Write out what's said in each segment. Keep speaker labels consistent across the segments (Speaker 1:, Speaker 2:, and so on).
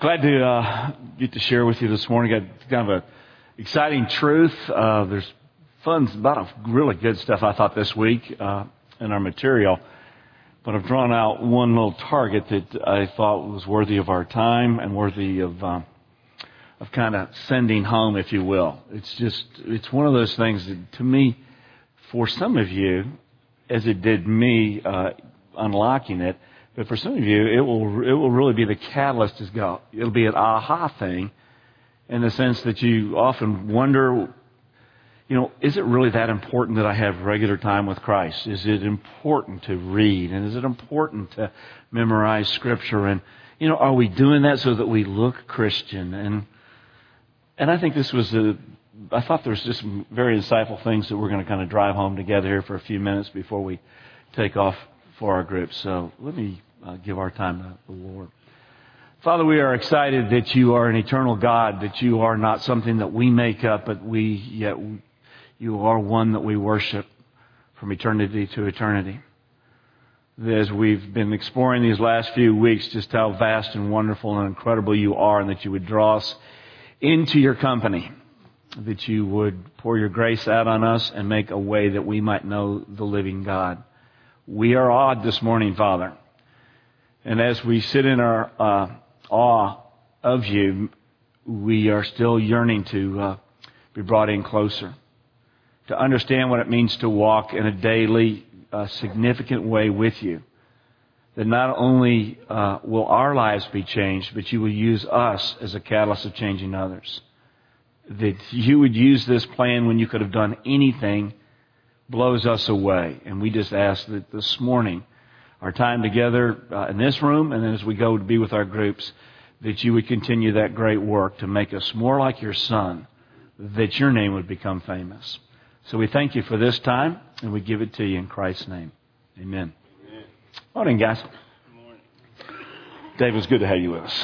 Speaker 1: Glad to uh, get to share with you this morning. Got kind of an exciting truth. Uh, there's fun, a lot of really good stuff I thought this week uh, in our material, but I've drawn out one little target that I thought was worthy of our time and worthy of uh, of kind of sending home, if you will. It's just it's one of those things that to me, for some of you, as it did me, uh, unlocking it but for some of you, it will, it will really be the catalyst to go. It'll be an aha thing in the sense that you often wonder, you know, is it really that important that I have regular time with Christ? Is it important to read? And is it important to memorize Scripture? And, you know, are we doing that so that we look Christian? And, and I think this was a, I thought there was just some very insightful things that we're going to kind of drive home together here for a few minutes before we take off for our group. So let me uh, give our time to the Lord. Father, we are excited that you are an eternal God, that you are not something that we make up, but we yet you are one that we worship from eternity to eternity. As we've been exploring these last few weeks, just how vast and wonderful and incredible you are, and that you would draw us into your company, that you would pour your grace out on us and make a way that we might know the living God. We are awed this morning, Father. And as we sit in our uh, awe of you, we are still yearning to uh, be brought in closer, to understand what it means to walk in a daily, uh, significant way with you. That not only uh, will our lives be changed, but you will use us as a catalyst of changing others. That you would use this plan when you could have done anything blows us away. And we just ask that this morning, our time together uh, in this room, and then as we go to be with our groups, that you would continue that great work to make us more like your Son, that your name would become famous. So we thank you for this time, and we give it to you in Christ's name. Amen. Amen. Morning, guys. Good morning. Dave, it's good to have you with us.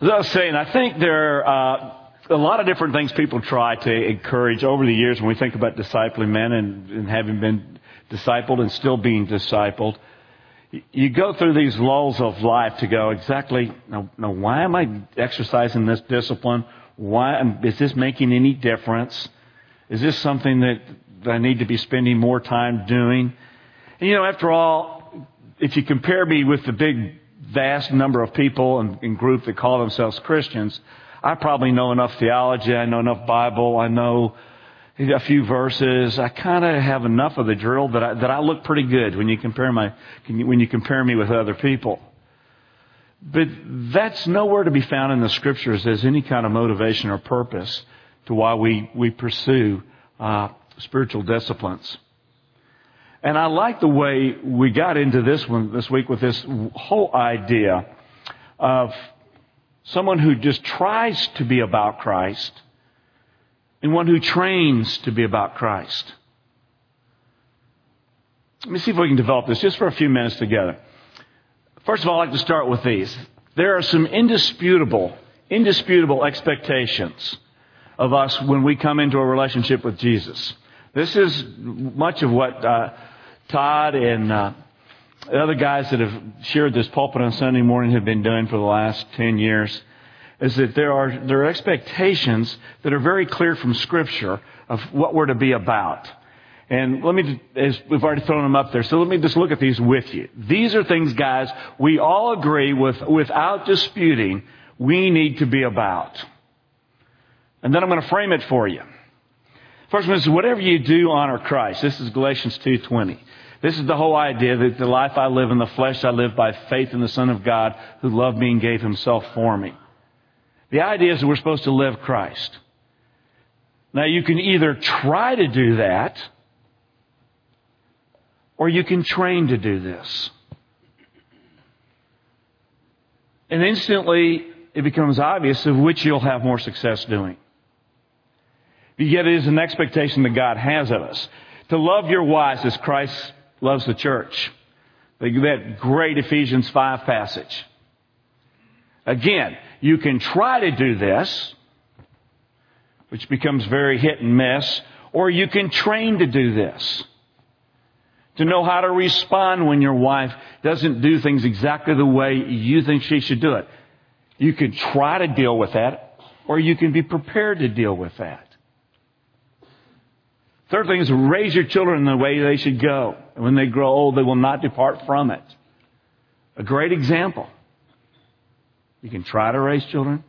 Speaker 1: As I was saying, I think there are uh, a lot of different things people try to encourage over the years when we think about discipling men and, and having been discipled and still being discipled. You go through these lulls of life to go exactly, now, now why am I exercising this discipline? Why um, is this making any difference? Is this something that, that I need to be spending more time doing? And you know, after all, if you compare me with the big, vast number of people and, and group that call themselves Christians, I probably know enough theology, I know enough Bible, I know a few verses. I kind of have enough of the drill that I, that I look pretty good when you compare my when you compare me with other people. But that's nowhere to be found in the scriptures as any kind of motivation or purpose to why we we pursue uh, spiritual disciplines. And I like the way we got into this one this week with this whole idea of someone who just tries to be about Christ and one who trains to be about Christ. Let me see if we can develop this just for a few minutes together. First of all, I'd like to start with these. There are some indisputable, indisputable expectations of us when we come into a relationship with Jesus. This is much of what uh, Todd and uh, the other guys that have shared this pulpit on Sunday morning have been doing for the last 10 years is that there are, there are expectations that are very clear from Scripture of what we're to be about. And let me, as we've already thrown them up there, so let me just look at these with you. These are things, guys, we all agree with, without disputing, we need to be about. And then I'm going to frame it for you. First one is whatever you do, honor Christ. This is Galatians 2.20. This is the whole idea that the life I live in the flesh I live by faith in the Son of God who loved me and gave himself for me. The idea is that we're supposed to live Christ. Now you can either try to do that, or you can train to do this. And instantly it becomes obvious of which you'll have more success doing. Yet it is an expectation that God has of us. To love your wives as Christ loves the church. That great Ephesians 5 passage. Again, you can try to do this, which becomes very hit and miss, or you can train to do this. To know how to respond when your wife doesn't do things exactly the way you think she should do it. You can try to deal with that, or you can be prepared to deal with that. Third thing is raise your children the way they should go. And when they grow old, they will not depart from it. A great example. You can try to raise children,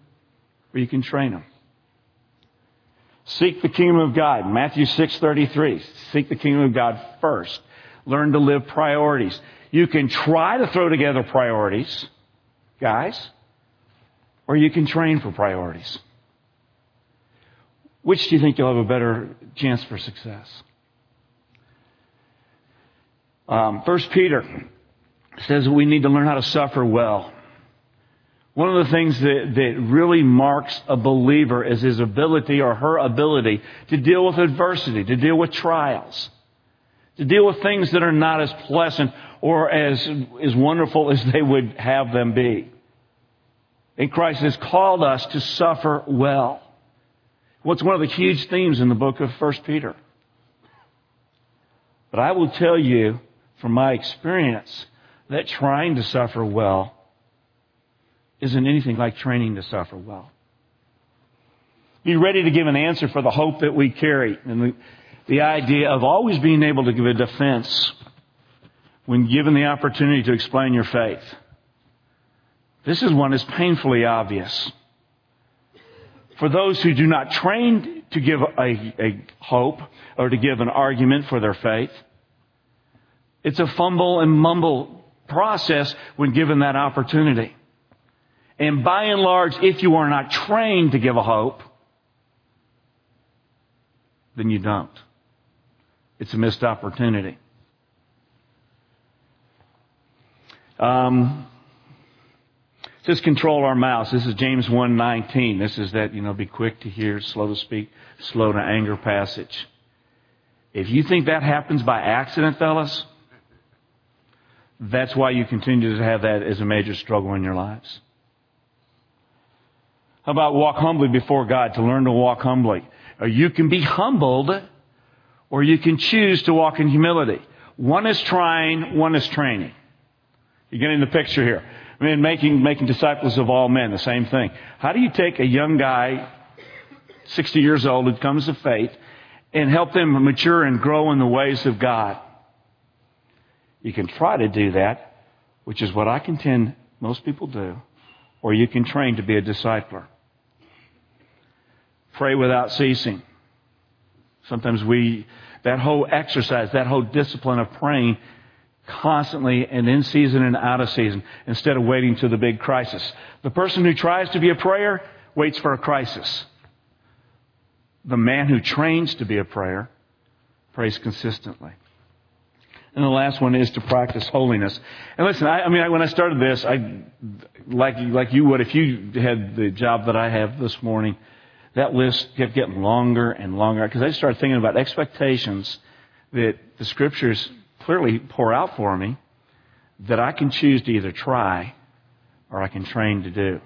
Speaker 1: or you can train them. Seek the kingdom of God. Matthew 6:33. Seek the kingdom of God first. Learn to live priorities. You can try to throw together priorities, guys, or you can train for priorities. Which do you think you'll have a better chance for success? Um, First Peter says we need to learn how to suffer well. One of the things that, that really marks a believer is his ability or her ability to deal with adversity, to deal with trials, to deal with things that are not as pleasant or as, as wonderful as they would have them be. And Christ has called us to suffer well. What's one of the huge themes in the book of 1 Peter? But I will tell you from my experience that trying to suffer well isn't anything like training to suffer well. Be ready to give an answer for the hope that we carry and the, the idea of always being able to give a defense when given the opportunity to explain your faith. This is one that's painfully obvious. For those who do not train to give a, a hope or to give an argument for their faith, it's a fumble and mumble process when given that opportunity. And by and large, if you are not trained to give a hope, then you don't. It's a missed opportunity. Um, says control our mouths. This is James 1:19. This is that, you know, be quick to hear, slow to speak, slow to anger passage. If you think that happens by accident, fellas, that's why you continue to have that as a major struggle in your lives. About walk humbly before God to learn to walk humbly? Uh, you can be humbled or you can choose to walk in humility. One is trying, one is training. You getting the picture here? I mean, making, making disciples of all men, the same thing. How do you take a young guy, 60 years old, who comes to faith, and help them mature and grow in the ways of God? You can try to do that, which is what I contend most people do, or you can train to be a discipler. Pray without ceasing. Sometimes we, that whole exercise, that whole discipline of praying constantly and in season and out of season instead of waiting to the big crisis. The person who tries to be a prayer waits for a crisis. The man who trains to be a prayer prays consistently. And the last one is to practice holiness. And listen, I, I mean, I, when I started this, I, like, like you would if you had the job that I have this morning, that list kept getting longer and longer because I started thinking about expectations that the scriptures clearly pour out for me that I can choose to either try or I can train to do.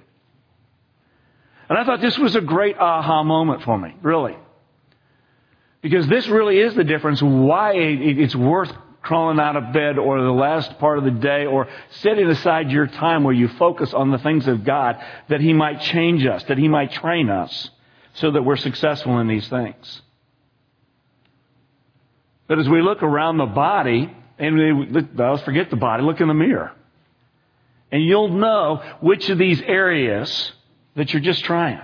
Speaker 1: And I thought this was a great aha moment for me, really. Because this really is the difference why it's worth crawling out of bed or the last part of the day or setting aside your time where you focus on the things of God that He might change us, that He might train us so that we're successful in these things. But as we look around the body, and we, let's forget the body, look in the mirror. And you'll know which of these areas that you're just trying.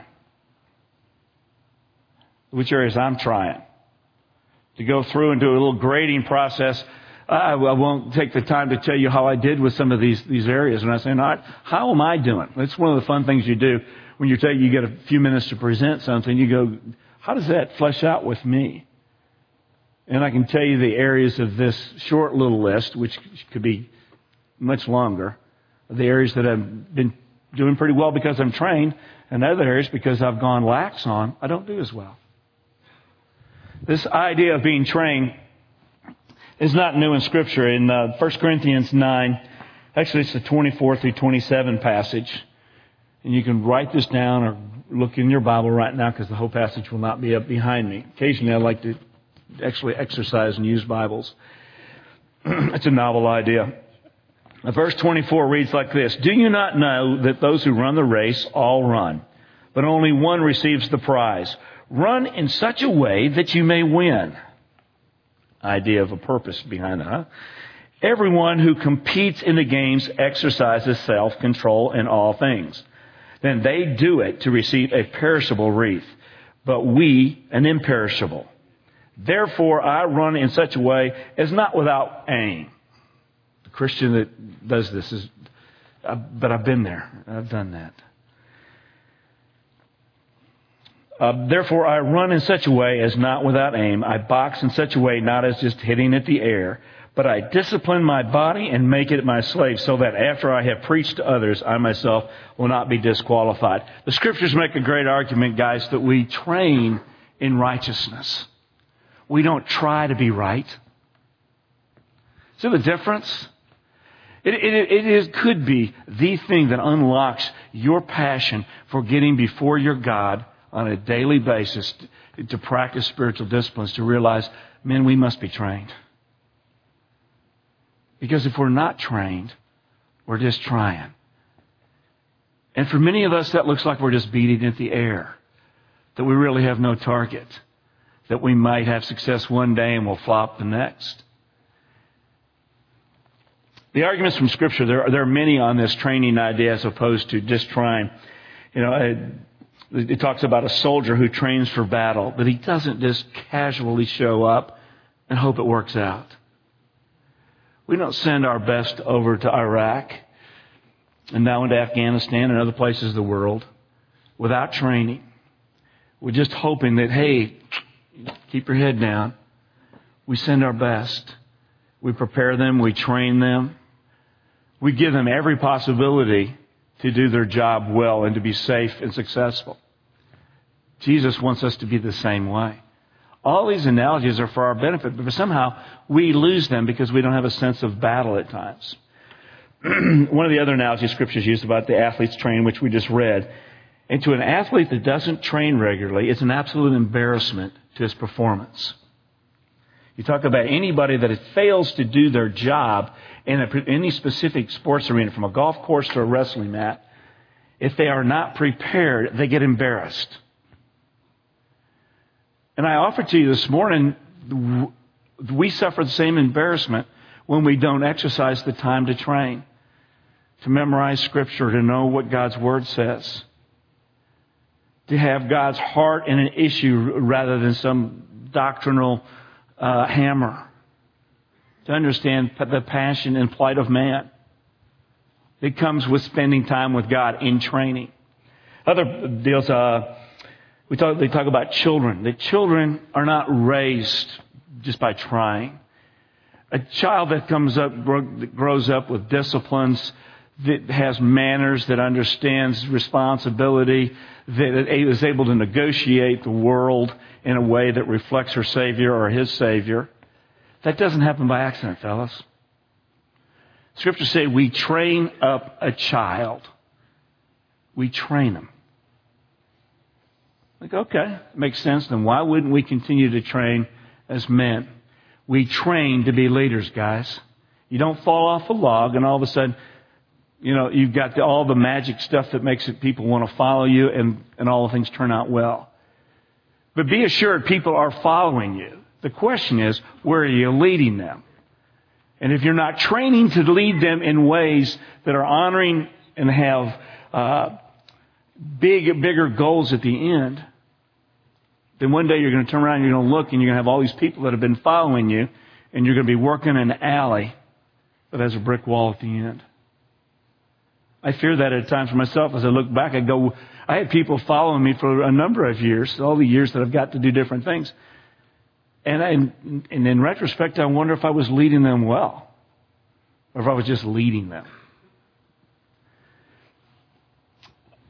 Speaker 1: Which areas I'm trying. To go through and do a little grading process. I, I won't take the time to tell you how I did with some of these, these areas. And I say, no, how am I doing? That's one of the fun things you do when you take, you get a few minutes to present something, you go, how does that flesh out with me? And I can tell you the areas of this short little list, which could be much longer, the areas that I've been doing pretty well because I'm trained, and other areas because I've gone lax on, I don't do as well. This idea of being trained is not new in Scripture. In uh, 1 Corinthians 9, actually it's the 24 through 27 passage, and you can write this down or look in your Bible right now because the whole passage will not be up behind me. Occasionally I like to actually exercise and use Bibles. it's a novel idea. Verse 24 reads like this Do you not know that those who run the race all run, but only one receives the prize? Run in such a way that you may win. Idea of a purpose behind that, huh? Everyone who competes in the games exercises self control in all things. Then they do it to receive a perishable wreath, but we an imperishable. Therefore, I run in such a way as not without aim. The Christian that does this is, uh, but I've been there. I've done that. Uh, therefore, I run in such a way as not without aim. I box in such a way not as just hitting at the air, but I discipline my body and make it my slave so that after I have preached to others, I myself will not be disqualified. The scriptures make a great argument, guys, that we train in righteousness. We don't try to be right. See the difference? It, it, it is, could be the thing that unlocks your passion for getting before your God on a daily basis to, to practice spiritual disciplines, to realize, men, we must be trained. Because if we're not trained, we're just trying. And for many of us, that looks like we're just beating at the air, that we really have no target, that we might have success one day and we'll flop the next. The arguments from Scripture, there are, there are many on this training idea as opposed to just trying. You know, it, it talks about a soldier who trains for battle, but he doesn't just casually show up and hope it works out. We don't send our best over to Iraq and now into Afghanistan and other places of the world without training. We're just hoping that, hey, keep your head down. We send our best. We prepare them. We train them. We give them every possibility to do their job well and to be safe and successful. Jesus wants us to be the same way. All these analogies are for our benefit, but somehow we lose them because we don't have a sense of battle at times. One of the other analogies scriptures use about the athlete's train, which we just read, and to an athlete that doesn't train regularly, it's an absolute embarrassment to his performance. You talk about anybody that fails to do their job in a, any specific sports arena, from a golf course to a wrestling mat, if they are not prepared, they get embarrassed. And I offer to you this morning, we suffer the same embarrassment when we don't exercise the time to train, to memorize Scripture, to know what God's Word says, to have God's heart in an issue rather than some doctrinal uh, hammer, to understand the passion and plight of man. It comes with spending time with God in training. Other deals, uh, we talk, they talk about children. The children are not raised just by trying. A child that comes up, that grows up with disciplines, that has manners, that understands responsibility, that is able to negotiate the world in a way that reflects her Savior or his Savior. That doesn't happen by accident, fellas. Scriptures say we train up a child. We train them. Like, okay, makes sense. Then why wouldn't we continue to train as men? We train to be leaders, guys. You don't fall off a log and all of a sudden, you know, you've got the, all the magic stuff that makes it people want to follow you and, and all the things turn out well. But be assured people are following you. The question is, where are you leading them? And if you're not training to lead them in ways that are honoring and have uh, big, bigger goals at the end, then one day you're going to turn around and you're going to look and you're going to have all these people that have been following you and you're going to be working in an alley that has a brick wall at the end. I fear that at times for myself as I look back. I go, I had people following me for a number of years, all the years that I've got to do different things. And, I, and in retrospect, I wonder if I was leading them well or if I was just leading them.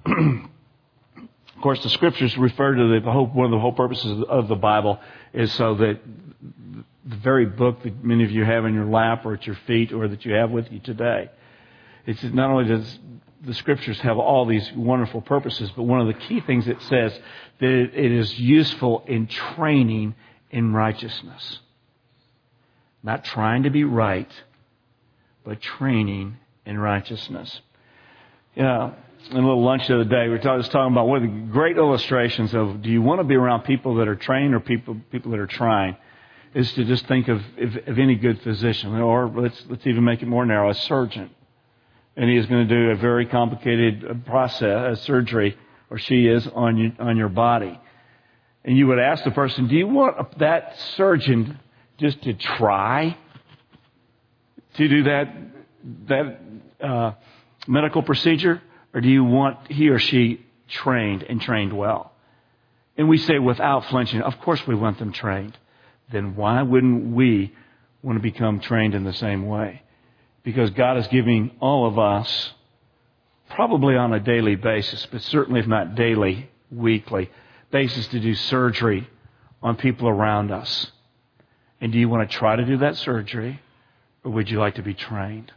Speaker 1: of course, the scriptures refer to the whole, one of the whole purposes of the Bible is so that the very book that many of you have in your lap or at your feet or that you have with you today. It's not only does the scriptures have all these wonderful purposes, but one of the key things it says that it is useful in training in righteousness. Not trying to be right, but training in righteousness. You know, in a little lunch the other day, we were talking, talking about one of the great illustrations of do you want to be around people that are trained or people people that are trying? Is to just think of, of, of any good physician, or let's let's even make it more narrow, a surgeon, and he is going to do a very complicated uh, process, a surgery, or she is on you, on your body, and you would ask the person, do you want that surgeon just to try to do that that uh, medical procedure? Or do you want he or she trained and trained well? And we say without flinching, of course we want them trained. Then why wouldn't we want to become trained in the same way? Because God is giving all of us, probably on a daily basis, but certainly if not daily, weekly, basis to do surgery on people around us. And do you want to try to do that surgery, or would you like to be trained?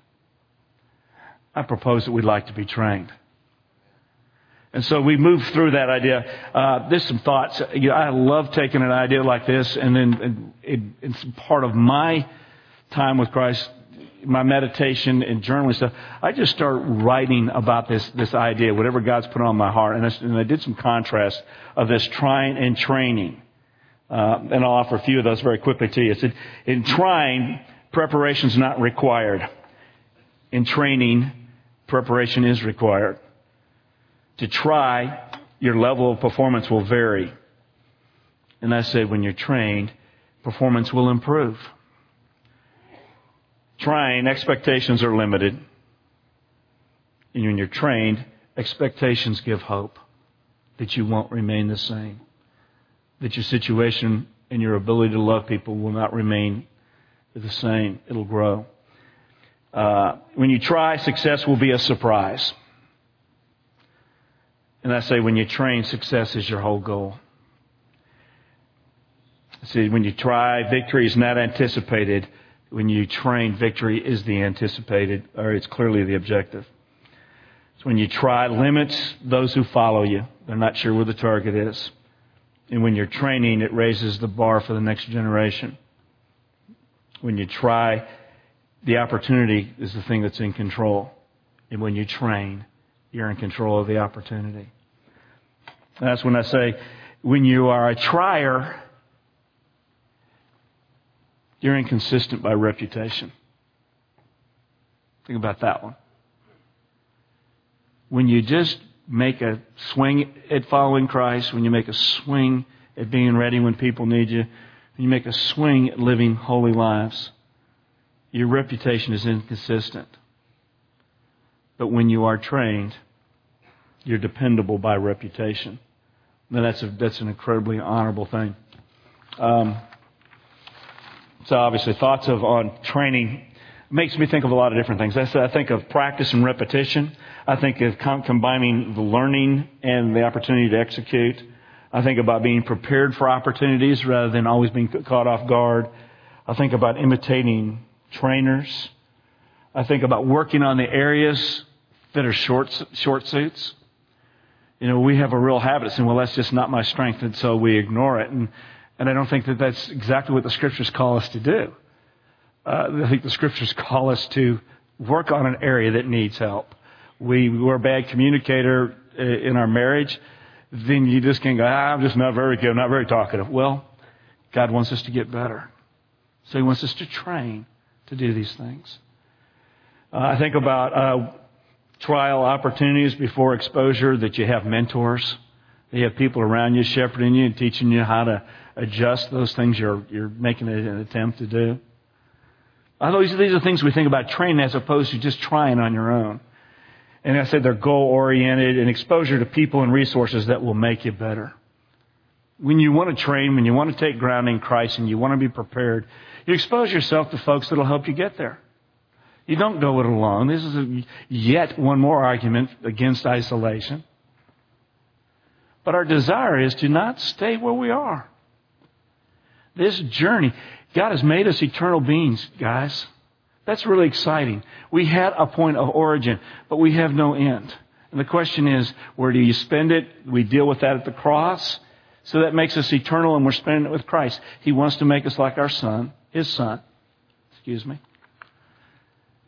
Speaker 1: I propose that we'd like to be trained. And so we move through that idea. Uh, there's some thoughts. You know, I love taking an idea like this, and then it, it's part of my time with Christ, my meditation and journaling stuff. I just start writing about this this idea, whatever God's put on my heart, and I, and I did some contrast of this trying and training. Uh, and I'll offer a few of those very quickly to you. said, in trying, preparation is not required. In training, preparation is required to try, your level of performance will vary. And I said, when you're trained, performance will improve. Trying, expectations are limited. And when you're trained, expectations give hope that you won't remain the same. That your situation and your ability to love people will not remain the same. It'll grow. Uh, when you try, success will be a surprise. And I say, when you train, success is your whole goal. See, when you try, victory is not anticipated. When you train, victory is the anticipated, or it's clearly the objective. So when you try, limits those who follow you. They're not sure where the target is. And when you're training, it raises the bar for the next generation. When you try, the opportunity is the thing that's in control. And when you train, you're in control of the opportunity. That's when I say, when you are a trier, you're inconsistent by reputation. Think about that one. When you just make a swing at following Christ, when you make a swing at being ready when people need you, when you make a swing at living holy lives, your reputation is inconsistent. But when you are trained, you're dependable by reputation. Then that's, a, that's an incredibly honorable thing. Um, so obviously, thoughts of on training makes me think of a lot of different things. I, think of practice and repetition. I think of com- combining the learning and the opportunity to execute. I think about being prepared for opportunities rather than always being caught off guard. I think about imitating trainers. I think about working on the areas that are short, short suits. You know, we have a real habit of saying, well, that's just not my strength, and so we ignore it. And, and I don't think that that's exactly what the scriptures call us to do. Uh, I think the scriptures call us to work on an area that needs help. We were a bad communicator uh, in our marriage, then you just can go, ah, I'm just not very good, I'm not very talkative. Well, God wants us to get better. So He wants us to train to do these things. Uh, I think about uh, trial opportunities before exposure, that you have mentors. You have people around you shepherding you and teaching you how to adjust those things you're, you're making an attempt to do. Although these are things we think about training as opposed to just trying on your own. And I said they're goal oriented and exposure to people and resources that will make you better. When you want to train, when you want to take ground in Christ and you want to be prepared, you expose yourself to folks that will help you get there. You don't go it alone. This is a, yet one more argument against isolation. But our desire is to not stay where we are. This journey, God has made us eternal beings, guys. That's really exciting. We had a point of origin, but we have no end. And the question is, where do you spend it? We deal with that at the cross. So that makes us eternal and we're spending it with Christ. He wants to make us like our son, his son. excuse me.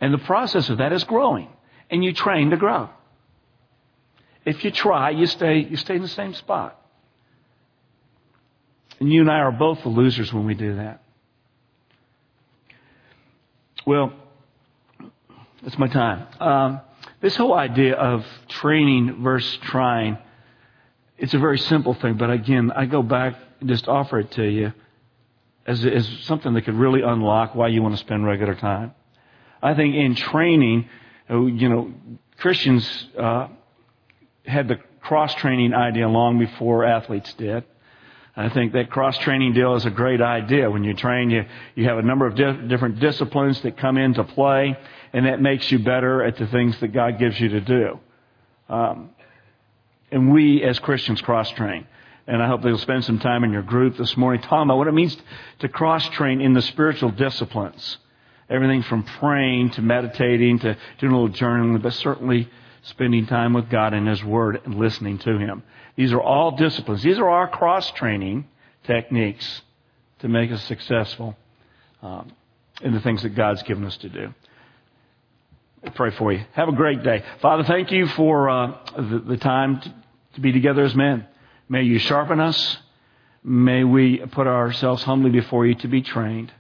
Speaker 1: And the process of that is growing. And you train to grow. If you try, you stay, you stay in the same spot. And you and I are both the losers when we do that. Well, that's my time. Um, this whole idea of training versus trying, it's a very simple thing, but again, I go back and just offer it to you as, as something that could really unlock why you want to spend regular time. I think in training, uh, you know, Christians uh, had the cross training idea long before athletes did. I think that cross training deal is a great idea. When you train, you, you have a number of di- different disciplines that come into play, and that makes you better at the things that God gives you to do. Um, and we as Christians cross train. And I hope you'll spend some time in your group this morning talking about what it means to cross train in the spiritual disciplines. Everything from praying to meditating to doing a little journaling, but certainly spending time with God and His Word and listening to Him. These are all disciplines. These are our cross training techniques to make us successful um, in the things that God's given us to do. I pray for you. Have a great day. Father, thank you for uh, the, the, time to, to be together as men. May you sharpen us. May we put ourselves humbly before you to be trained,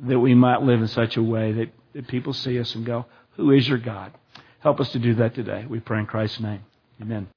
Speaker 1: that we might live in such a way that, that people see us and go, Who is your God? Help us to do that today. We pray in Christ's name. Amen.